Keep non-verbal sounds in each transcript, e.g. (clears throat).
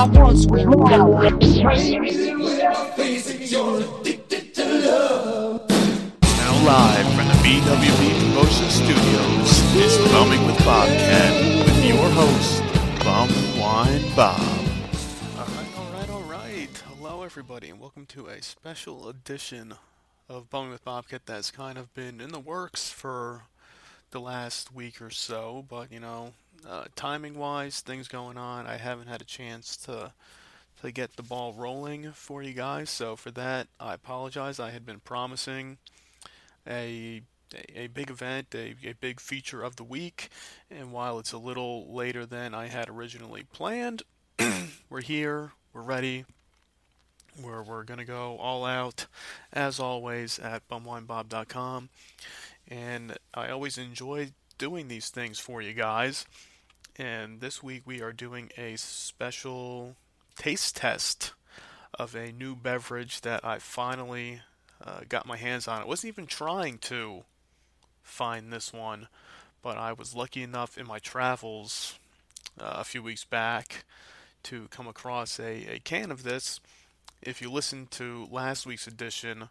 I once was wrong. To a special edition of with Bobcat that's kind of been in the works for the last week or so, but you know, uh, timing wise, things going on, I haven't had a chance to to get the ball rolling for you guys. So for that, I apologize. I had been promising a a, a big event, a, a big feature of the week, and while it's a little later than I had originally planned, (clears throat) we're here, we're ready. We're, we're going to go all out, as always, at bumwinebob.com. And I always enjoy doing these things for you guys. And this week we are doing a special taste test of a new beverage that I finally uh, got my hands on. I wasn't even trying to find this one, but I was lucky enough in my travels uh, a few weeks back to come across a, a can of this. If you listened to last week's edition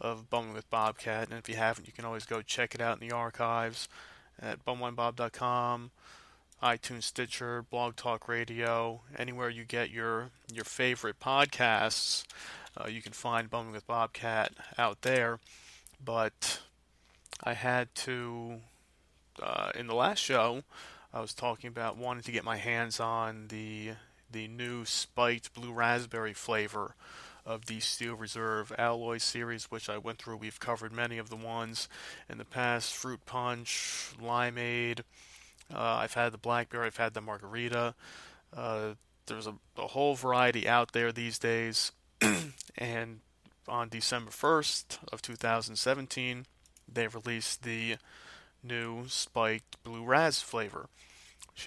of Bumming with Bobcat, and if you haven't, you can always go check it out in the archives at bumwinebob.com iTunes, Stitcher, Blog Talk Radio, anywhere you get your your favorite podcasts, uh, you can find Bumming with Bobcat out there. But I had to, uh, in the last show, I was talking about wanting to get my hands on the the new spiked blue raspberry flavor of the Steel Reserve Alloy series, which I went through. We've covered many of the ones in the past: Fruit Punch, Limeade. Uh, I've had the blackberry, I've had the margarita. Uh, there's a, a, whole variety out there these days. (clears throat) and on December 1st of 2017, they released the new spiked blue raz flavor,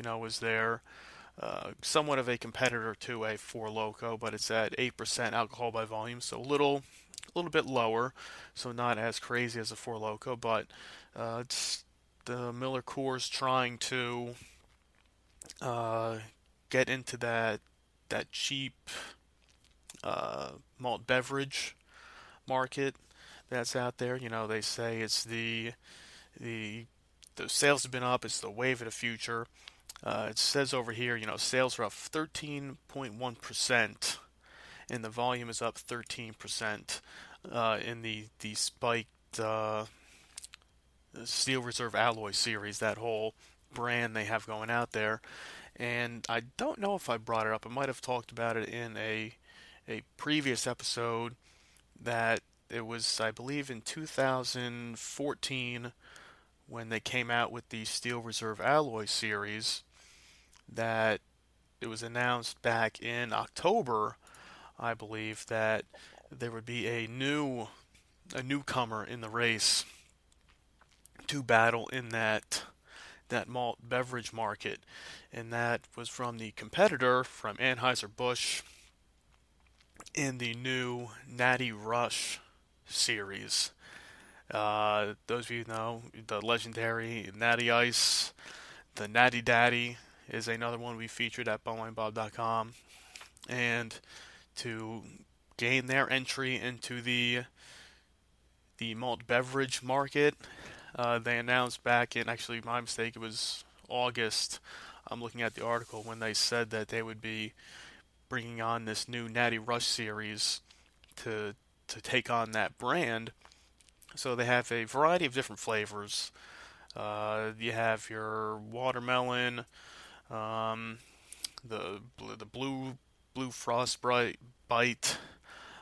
know was their uh, somewhat of a competitor to a Four Loko, but it's at 8% alcohol by volume, so a little, a little bit lower, so not as crazy as a Four Loko, but uh, it's the Miller Coors trying to uh, get into that that cheap uh, malt beverage market that's out there. You know, they say it's the the the sales have been up. It's the wave of the future. Uh, it says over here, you know, sales are up 13.1 percent, and the volume is up 13 percent uh, in the the spiked uh, Steel Reserve Alloy series, that whole brand they have going out there. And I don't know if I brought it up. I might have talked about it in a a previous episode that it was I believe in 2014 when they came out with the Steel Reserve Alloy series that it was announced back in October, I believe that there would be a new a newcomer in the race to battle in that that malt beverage market, and that was from the competitor from Anheuser-Busch in the new Natty Rush series. Uh, those of you know the legendary Natty Ice, the Natty Daddy is another one we featured at bumwinebob.com, and to gain their entry into the the malt beverage market uh, they announced back in actually my mistake it was August. I'm looking at the article when they said that they would be bringing on this new Natty Rush series to to take on that brand. So they have a variety of different flavors. Uh, you have your watermelon, um, the the blue blue frostbite bite,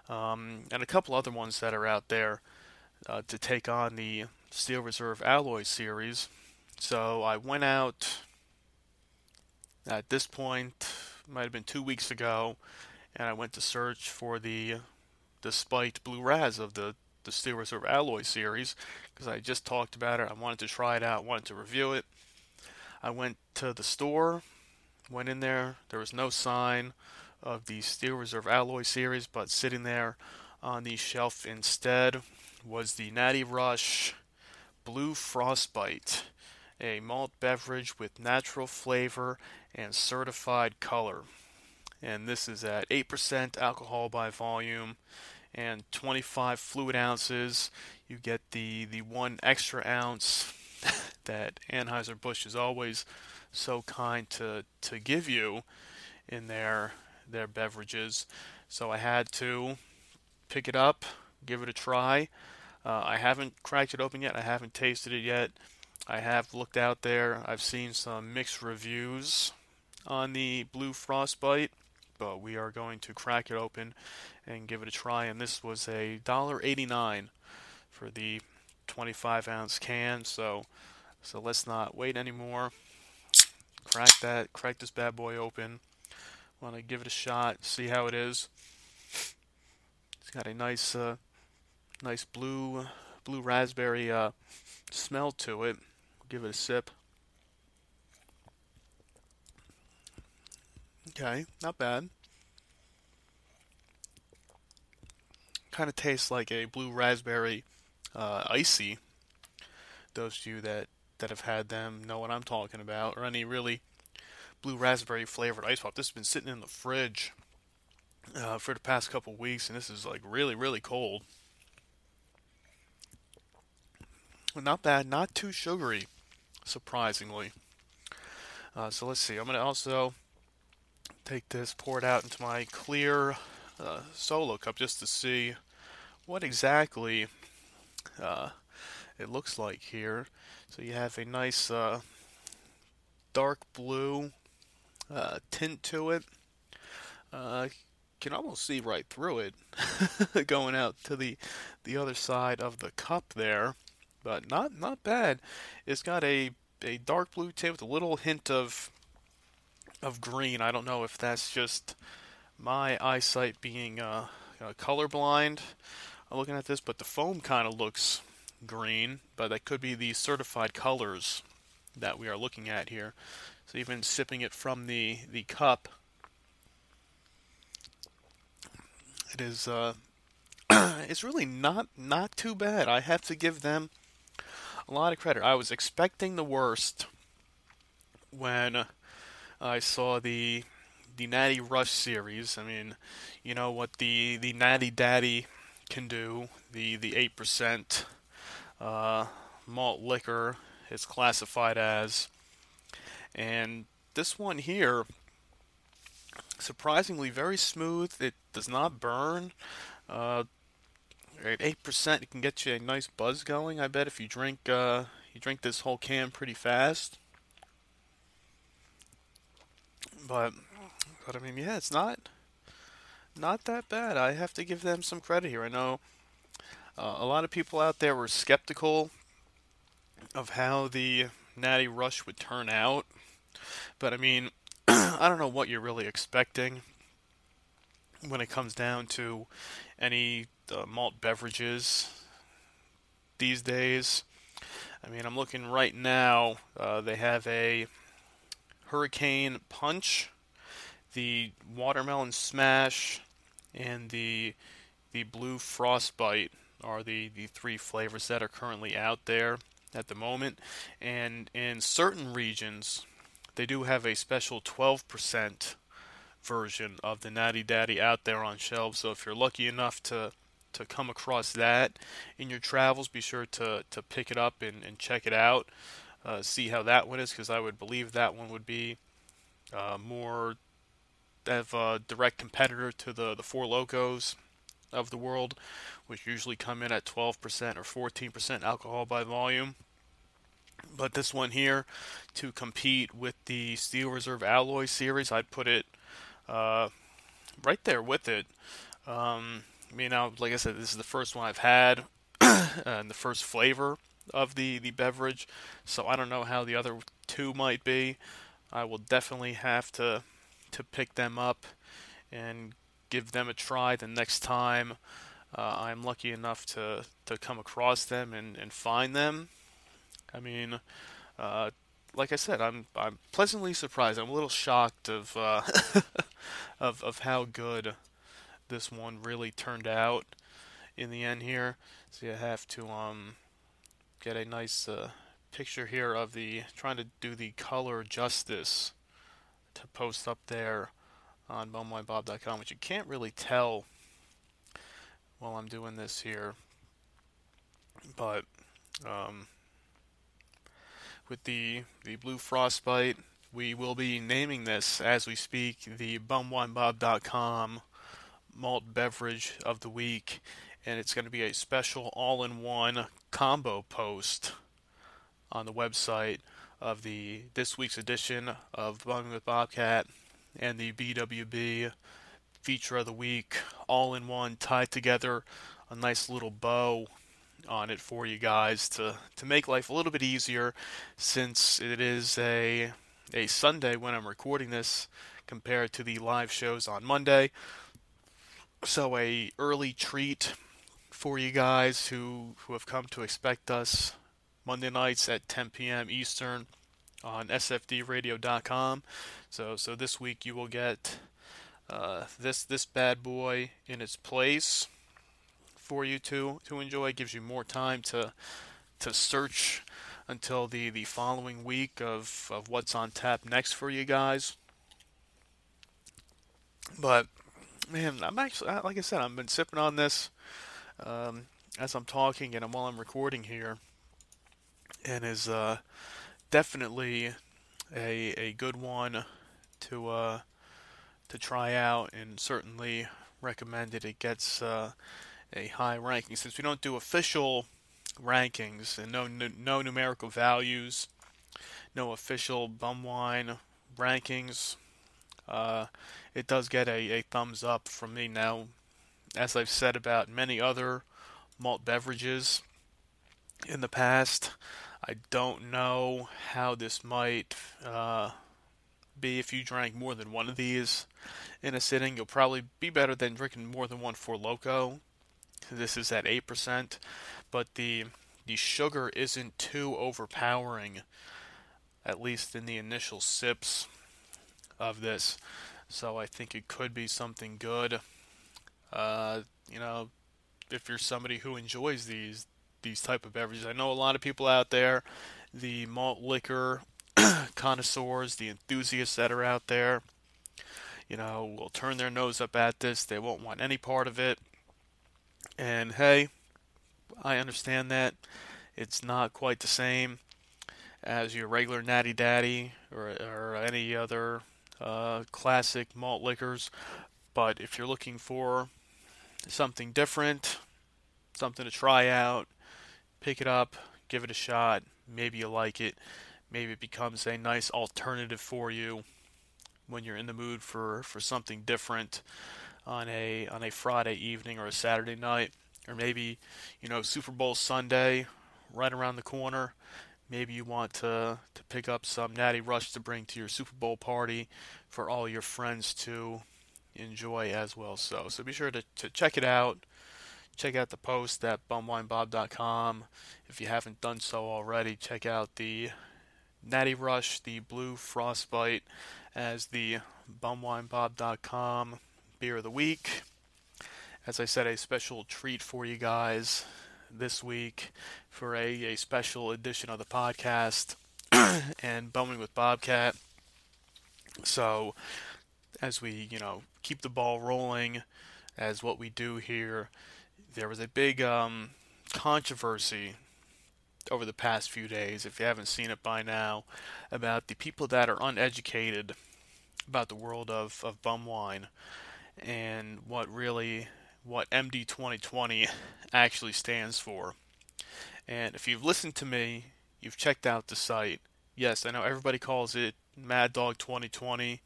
um, and a couple other ones that are out there uh, to take on the Steel Reserve Alloy series. So I went out at this point, might have been two weeks ago, and I went to search for the the spiked blue raz of the the Steel Reserve Alloy series because I just talked about it. I wanted to try it out, wanted to review it. I went to the store, went in there. There was no sign of the Steel Reserve Alloy series, but sitting there on the shelf instead was the Natty Rush Blue Frostbite, a malt beverage with natural flavor and certified color. And this is at 8% alcohol by volume and 25 fluid ounces. You get the, the one extra ounce (laughs) that Anheuser-Busch is always so kind to, to give you in their their beverages. So I had to pick it up, give it a try. Uh, I haven't cracked it open yet. I haven't tasted it yet. I have looked out there. I've seen some mixed reviews on the Blue Frostbite, but we are going to crack it open and give it a try. And this was a dollar eighty-nine for the 25 ounce can. So, so let's not wait anymore. Crack that, crack this bad boy open. Want to give it a shot, see how it is. It's got a nice, uh, nice blue, blue raspberry uh, smell to it. Give it a sip. Okay, not bad. Kind of tastes like a blue raspberry uh, icy. Those of you that that have had them know what I'm talking about, or any really blue raspberry flavored ice pop. This has been sitting in the fridge uh, for the past couple weeks, and this is like really, really cold. Not bad, not too sugary, surprisingly. Uh, so let's see. I'm gonna also take this, pour it out into my clear uh, solo cup just to see what exactly uh, it looks like here. So you have a nice uh, dark blue uh, tint to it. Uh, can almost see right through it (laughs) going out to the the other side of the cup there, but not not bad. It's got a a dark blue tint with a little hint of of green. I don't know if that's just my eyesight being uh, uh, colorblind looking at this, but the foam kind of looks green, but that could be the certified colors that we are looking at here. So even sipping it from the, the cup, it is uh, (clears throat) it's really not not too bad. I have to give them a lot of credit. I was expecting the worst when I saw the the Natty Rush series. I mean, you know what the the Natty Daddy can do. The the eight percent uh, malt liquor is classified as. And this one here, surprisingly very smooth. It does not burn. Uh, at eight percent, it can get you a nice buzz going. I bet if you drink uh, you drink this whole can pretty fast. But but I mean, yeah, it's not not that bad. I have to give them some credit here. I know uh, a lot of people out there were skeptical of how the Natty Rush would turn out. But I mean, (clears throat) I don't know what you're really expecting when it comes down to any uh, malt beverages these days. I mean, I'm looking right now. Uh, they have a Hurricane Punch, the Watermelon Smash, and the the Blue Frostbite are the, the three flavors that are currently out there at the moment. And in certain regions, they do have a special 12% version of the Natty Daddy out there on shelves. So if you're lucky enough to to come across that in your travels, be sure to, to pick it up and, and check it out. Uh, see how that one is, because I would believe that one would be uh, more of a direct competitor to the, the Four Lokos of the world, which usually come in at 12% or 14% alcohol by volume. But this one here, to compete with the Steel Reserve Alloy series, I'd put it uh, right there with it. Um, I mean, now, like I said, this is the first one I've had, (clears throat) and the first flavor of the, the beverage, so I don't know how the other two might be. I will definitely have to to pick them up and give them a try the next time uh, I'm lucky enough to, to come across them and, and find them. I mean, uh, like I said, I'm I'm pleasantly surprised. I'm a little shocked of uh, (laughs) of of how good this one really turned out in the end here. So you have to um get a nice uh, picture here of the trying to do the color justice to post up there on bumwinebob.com, which you can't really tell while I'm doing this here. But um, with the the blue frostbite, we will be naming this as we speak the bumwinebob.com malt beverage of the week, and it's going to be a special all-in-one combo post on the website of the this week's edition of Bumming with Bobcat and the BWB feature of the week, all in one, tied together, a nice little bow on it for you guys to to make life a little bit easier, since it is a a Sunday when I'm recording this compared to the live shows on Monday. So a early treat for you guys who who have come to expect us Monday nights at 10 p.m. Eastern on sfdradio.com. So so this week you will get uh, this this bad boy in its place for you to to enjoy. It gives you more time to to search until the the following week of of what's on tap next for you guys. But man, I'm actually like I said, I've been sipping on this um, as I'm talking and while I'm recording here and is uh, definitely a a good one to uh, to try out, and certainly recommended. It gets uh, a high ranking since we don't do official rankings and no no numerical values, no official bum wine rankings. Uh, it does get a, a thumbs up from me now. As I've said about many other malt beverages, in the past. I don't know how this might uh, be if you drank more than one of these in a sitting. You'll probably be better than drinking more than one Four Loko. This is at eight percent, but the the sugar isn't too overpowering, at least in the initial sips of this. So I think it could be something good. Uh, you know, if you're somebody who enjoys these, these type of beverages. I know a lot of people out there, the malt liquor (clears throat) connoisseurs, the enthusiasts that are out there, you know, will turn their nose up at this. They won't want any part of it. And hey, I understand that it's not quite the same as your regular Natty Daddy or, or any other uh, classic malt liquors. But if you're looking for something different, something to try out, pick it up, give it a shot. Maybe you like it. Maybe it becomes a nice alternative for you when you're in the mood for, for something different on a on a Friday evening or a Saturday night, or maybe you know Super Bowl Sunday right around the corner. Maybe you want to to pick up some Natty Rush to bring to your Super Bowl party for all your friends to enjoy as well. So so be sure to, to check it out check out the post at bumwinebob.com. If you haven't done so already, check out the Natty Rush, the Blue Frostbite, as the bumwinebob.com beer of the week. As I said, a special treat for you guys this week for a, a special edition of the podcast (coughs) and Bumming with Bobcat. So, as we, you know, keep the ball rolling as what we do here there was a big um, controversy over the past few days, if you haven't seen it by now, about the people that are uneducated about the world of, of bum wine and what really what MD 2020 actually stands for. And if you've listened to me, you've checked out the site. Yes, I know everybody calls it Mad Dog 2020,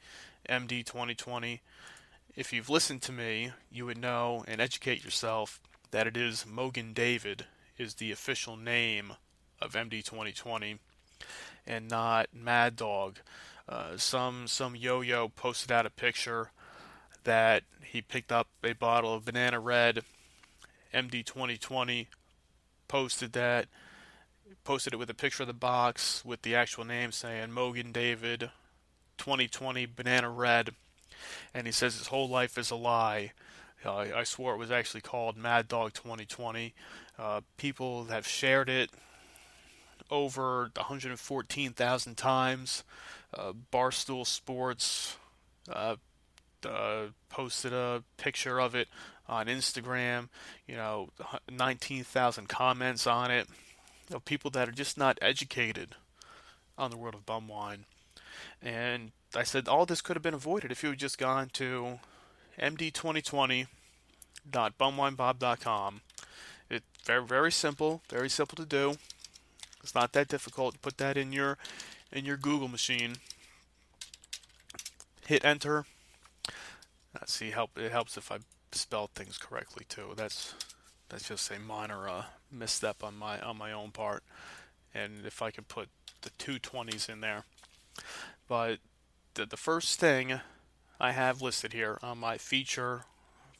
MD 2020. If you've listened to me, you would know and educate yourself that it is Mogen David is the official name of MD 2020 and not Mad Dog. Uh, some some yo-yo posted out a picture that he picked up a bottle of Banana Red MD 2020, posted that, posted it with a picture of the box with the actual name saying Mogen David 2020 Banana Red, and he says his whole life is a lie. Uh, I swore it was actually called Mad Dog 2020. Uh, people have shared it over 114,000 times. Uh, Barstool Sports uh, uh, posted a picture of it on Instagram. You know, 19,000 comments on it of people that are just not educated on the world of bum wine. And I said all this could have been avoided if you had just gone to md2020.bumwinebob.com. It's very very simple, very simple to do. It's not that difficult. Put that in your in your Google machine. Hit enter. Let's see, help it helps if I spell things correctly too. That's that's just a minor uh, misstep on my on my own part. And if I can put the two twenties in there, but the the first thing I have listed here on my feature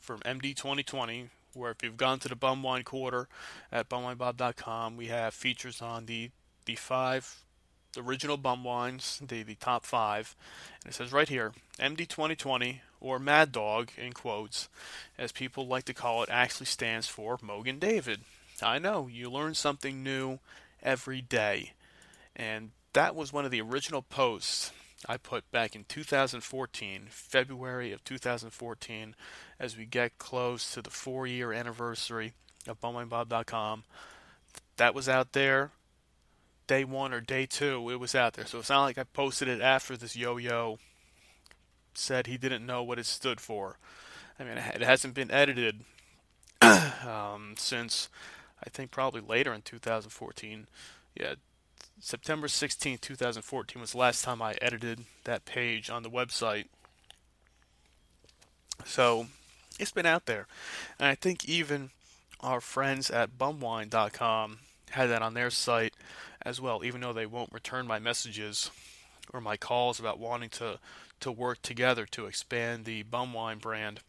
from MD 2020, where if you've gone to the Bum Wine Quarter at bumwinebob.com, we have features on the the five original bum wines, the, the top five. And it says right here, MD 2020, or Mad Dog, in quotes, as people like to call it, actually stands for Mogen David. I know, you learn something new every day. And that was one of the original posts I put back in 2014, February of 2014, as we get close to the four year anniversary of bumwinebob.com. That was out there day one or day two, it was out there. So it's not like I posted it after this yo yo said he didn't know what it stood for. I mean, it hasn't been edited (clears throat) um, since I think probably later in 2014. Yeah, September 16, 2014 was the last time I edited that page on the website. So it's been out there. And I think even our friends at bumwine.com had that on their site as well, even though they won't return my messages or my calls about wanting to, to work together to expand the Bumwine brand.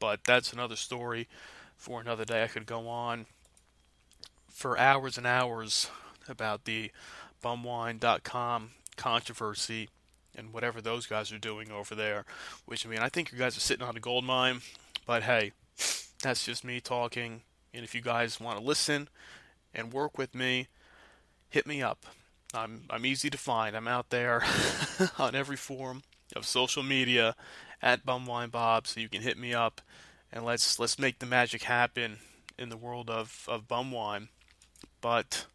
But that's another story for another day. I could go on for hours and hours about the bumwine.com controversy and whatever those guys are doing over there. Which, I mean, I think you guys are sitting on a gold mine, but hey, that's just me talking. And if you guys want to listen and work with me, hit me up. I'm I'm easy to find. I'm out there (laughs) on every form of social media at Bumwine Bob, so you can hit me up and let's let's make the magic happen in the world of of bumwine. But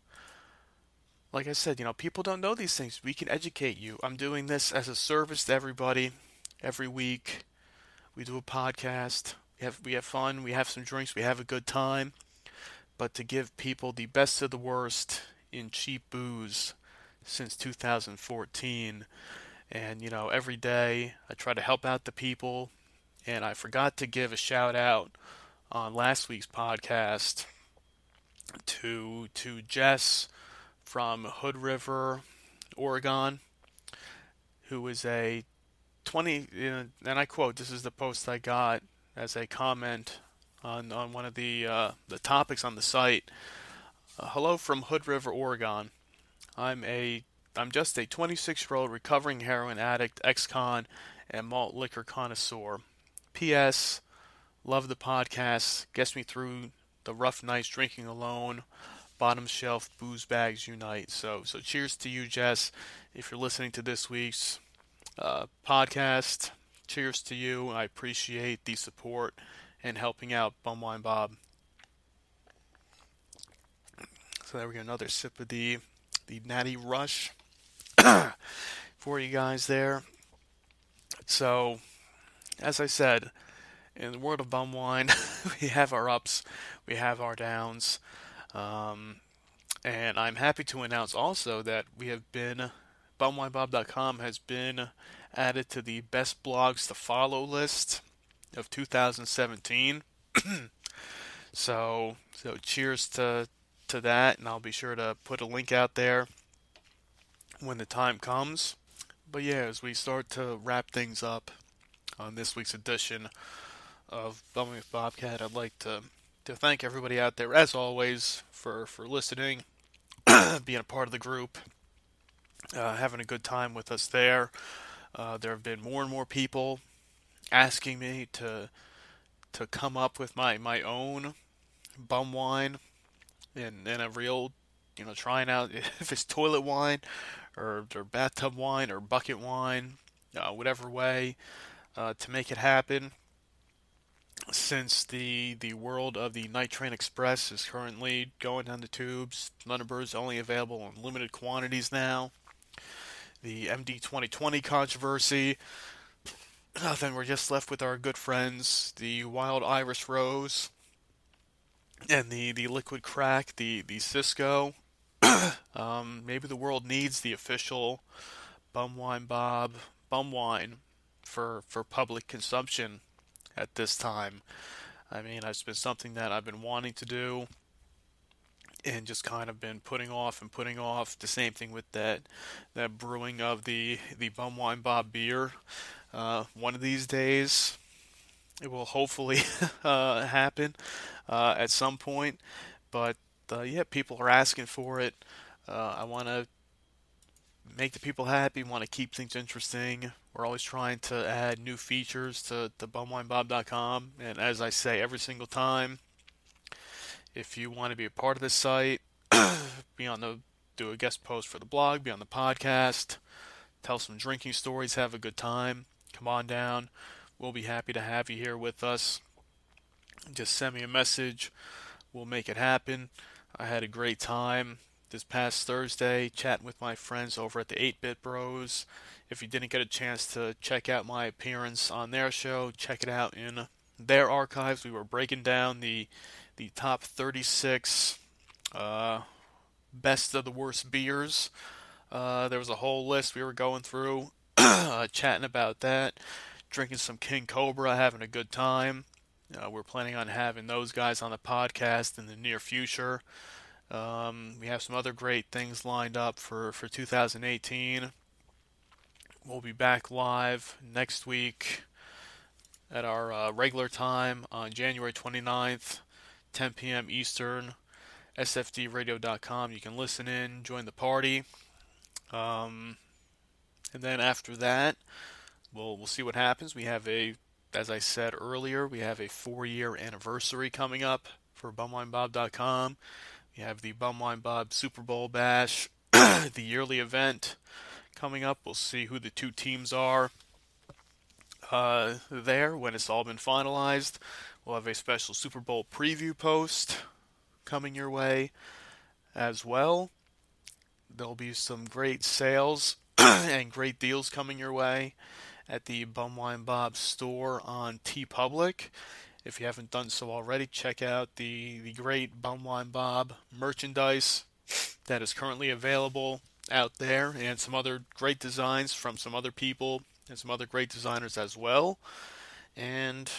like I said, you know, people don't know these things. We can educate you. I'm doing this as a service to everybody every week. We do a podcast. We have we have fun. We have some drinks. We have a good time. But to give people the best of the worst in cheap booze since 2014. And, you know, every day I try to help out the people. And I forgot to give a shout out on last week's podcast to to Jess from Hood River, Oregon, who is a 20 and I quote this is the post I got as a comment on on one of the uh, the topics on the site uh, hello from Hood River, Oregon. I'm a I'm just a 26 year old recovering heroin addict, ex-con, and malt liquor connoisseur. P.S. Love the podcast. Gets me through the rough nights drinking alone. Bottom shelf booze bags unite. So so cheers to you, Jess. If you're listening to this week's uh, podcast, cheers to you. I appreciate the support and helping out Bumwine Bob. So there we go, another sip of the the Natty Rush (coughs) for you guys there. So, as I said, in the world of bum wine, (laughs) we have our ups, we have our downs. Um, and I'm happy to announce also that we have been, bumwinebob.com has been added to the best blogs to follow list of 2017. (clears throat) so, so cheers to to that, and I'll be sure to put a link out there when the time comes. But yeah, as we start to wrap things up on this week's edition of Bumming with Bobcat, I'd like to to thank everybody out there as always for for listening, (clears throat) being a part of the group, uh, having a good time with us there. Uh, there have been more and more people asking me to to come up with my my own bum wine and and a real you know trying out (laughs) if it's toilet wine or, or bathtub wine or bucket wine uh, whatever way uh, to make it happen since the the world of the night train express is currently going down the tubes thunderbird's only available in limited quantities now. The md 2020 controversy (clears throat) uh, then we're just left with our good friends the wild Irish rose and the the liquid crack, the the Cisco. (clears throat) um, maybe the world needs the official Bumwine Bob bum wine for for public consumption at this time. I mean, it's been something that I've been wanting to do and just kind of been putting off and putting off. The same thing with that that brewing of the the bum wine Bob beer. Uh, one of these days, it will hopefully (laughs) uh, happen uh, at some point. But uh, yeah, people are asking for it. Uh, I want to make the people happy. Want to keep things interesting. We're always trying to add new features to, to bumwinebob.com. And as I say every single time, if you want to be a part of this site, (clears throat) be on the do a guest post for the blog, be on the podcast, tell some drinking stories, have a good time. Come on down. We'll be happy to have you here with us. Just send me a message. We'll make it happen. I had a great time this past Thursday chatting with my friends over at the 8 Bit Bros. If you didn't get a chance to check out my appearance on their show, check it out in their archives. We were breaking down the the top 36 uh, best of the worst beers. Uh, there was a whole list we were going through, (clears throat) uh, chatting about that drinking some King Cobra, having a good time. Uh, we're planning on having those guys on the podcast in the near future. Um, we have some other great things lined up for, for 2018. We'll be back live next week at our uh, regular time on January 29th, 10 p.m. Eastern, sfdradio.com. You can listen in, join the party. Um, and then after that, we'll we'll see what happens. We have a, as I said earlier, we have a four-year anniversary coming up for BumwineBob.com. We have the Bumwine Bob Super Bowl Bash, (clears throat) the yearly event coming up. We'll see who the two teams are uh, there when it's all been finalized. We'll have a special Super Bowl preview post coming your way as well. There'll be some great sales (clears throat) and great deals coming your way at the Bumwine Bob store on TeePublic. If you haven't done so already, check out the, the great Bumwine Bob merchandise that is currently available out there and some other great designs from some other people and some other great designers as well. And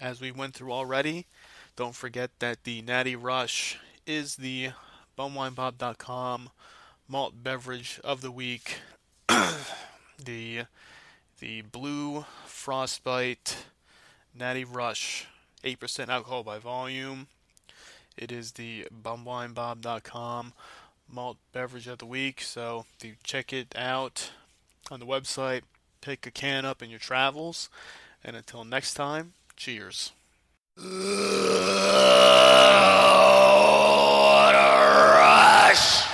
as we went through already, don't forget that the Natty Rush is the bumwinebob.com malt beverage of the week. (coughs) the the Blue Frostbite Natty Rush, 8% alcohol by volume. It is the bumwinebob.com malt beverage of the week. So if you check it out on the website, pick a can up in your travels. And until next time, cheers. What a rush!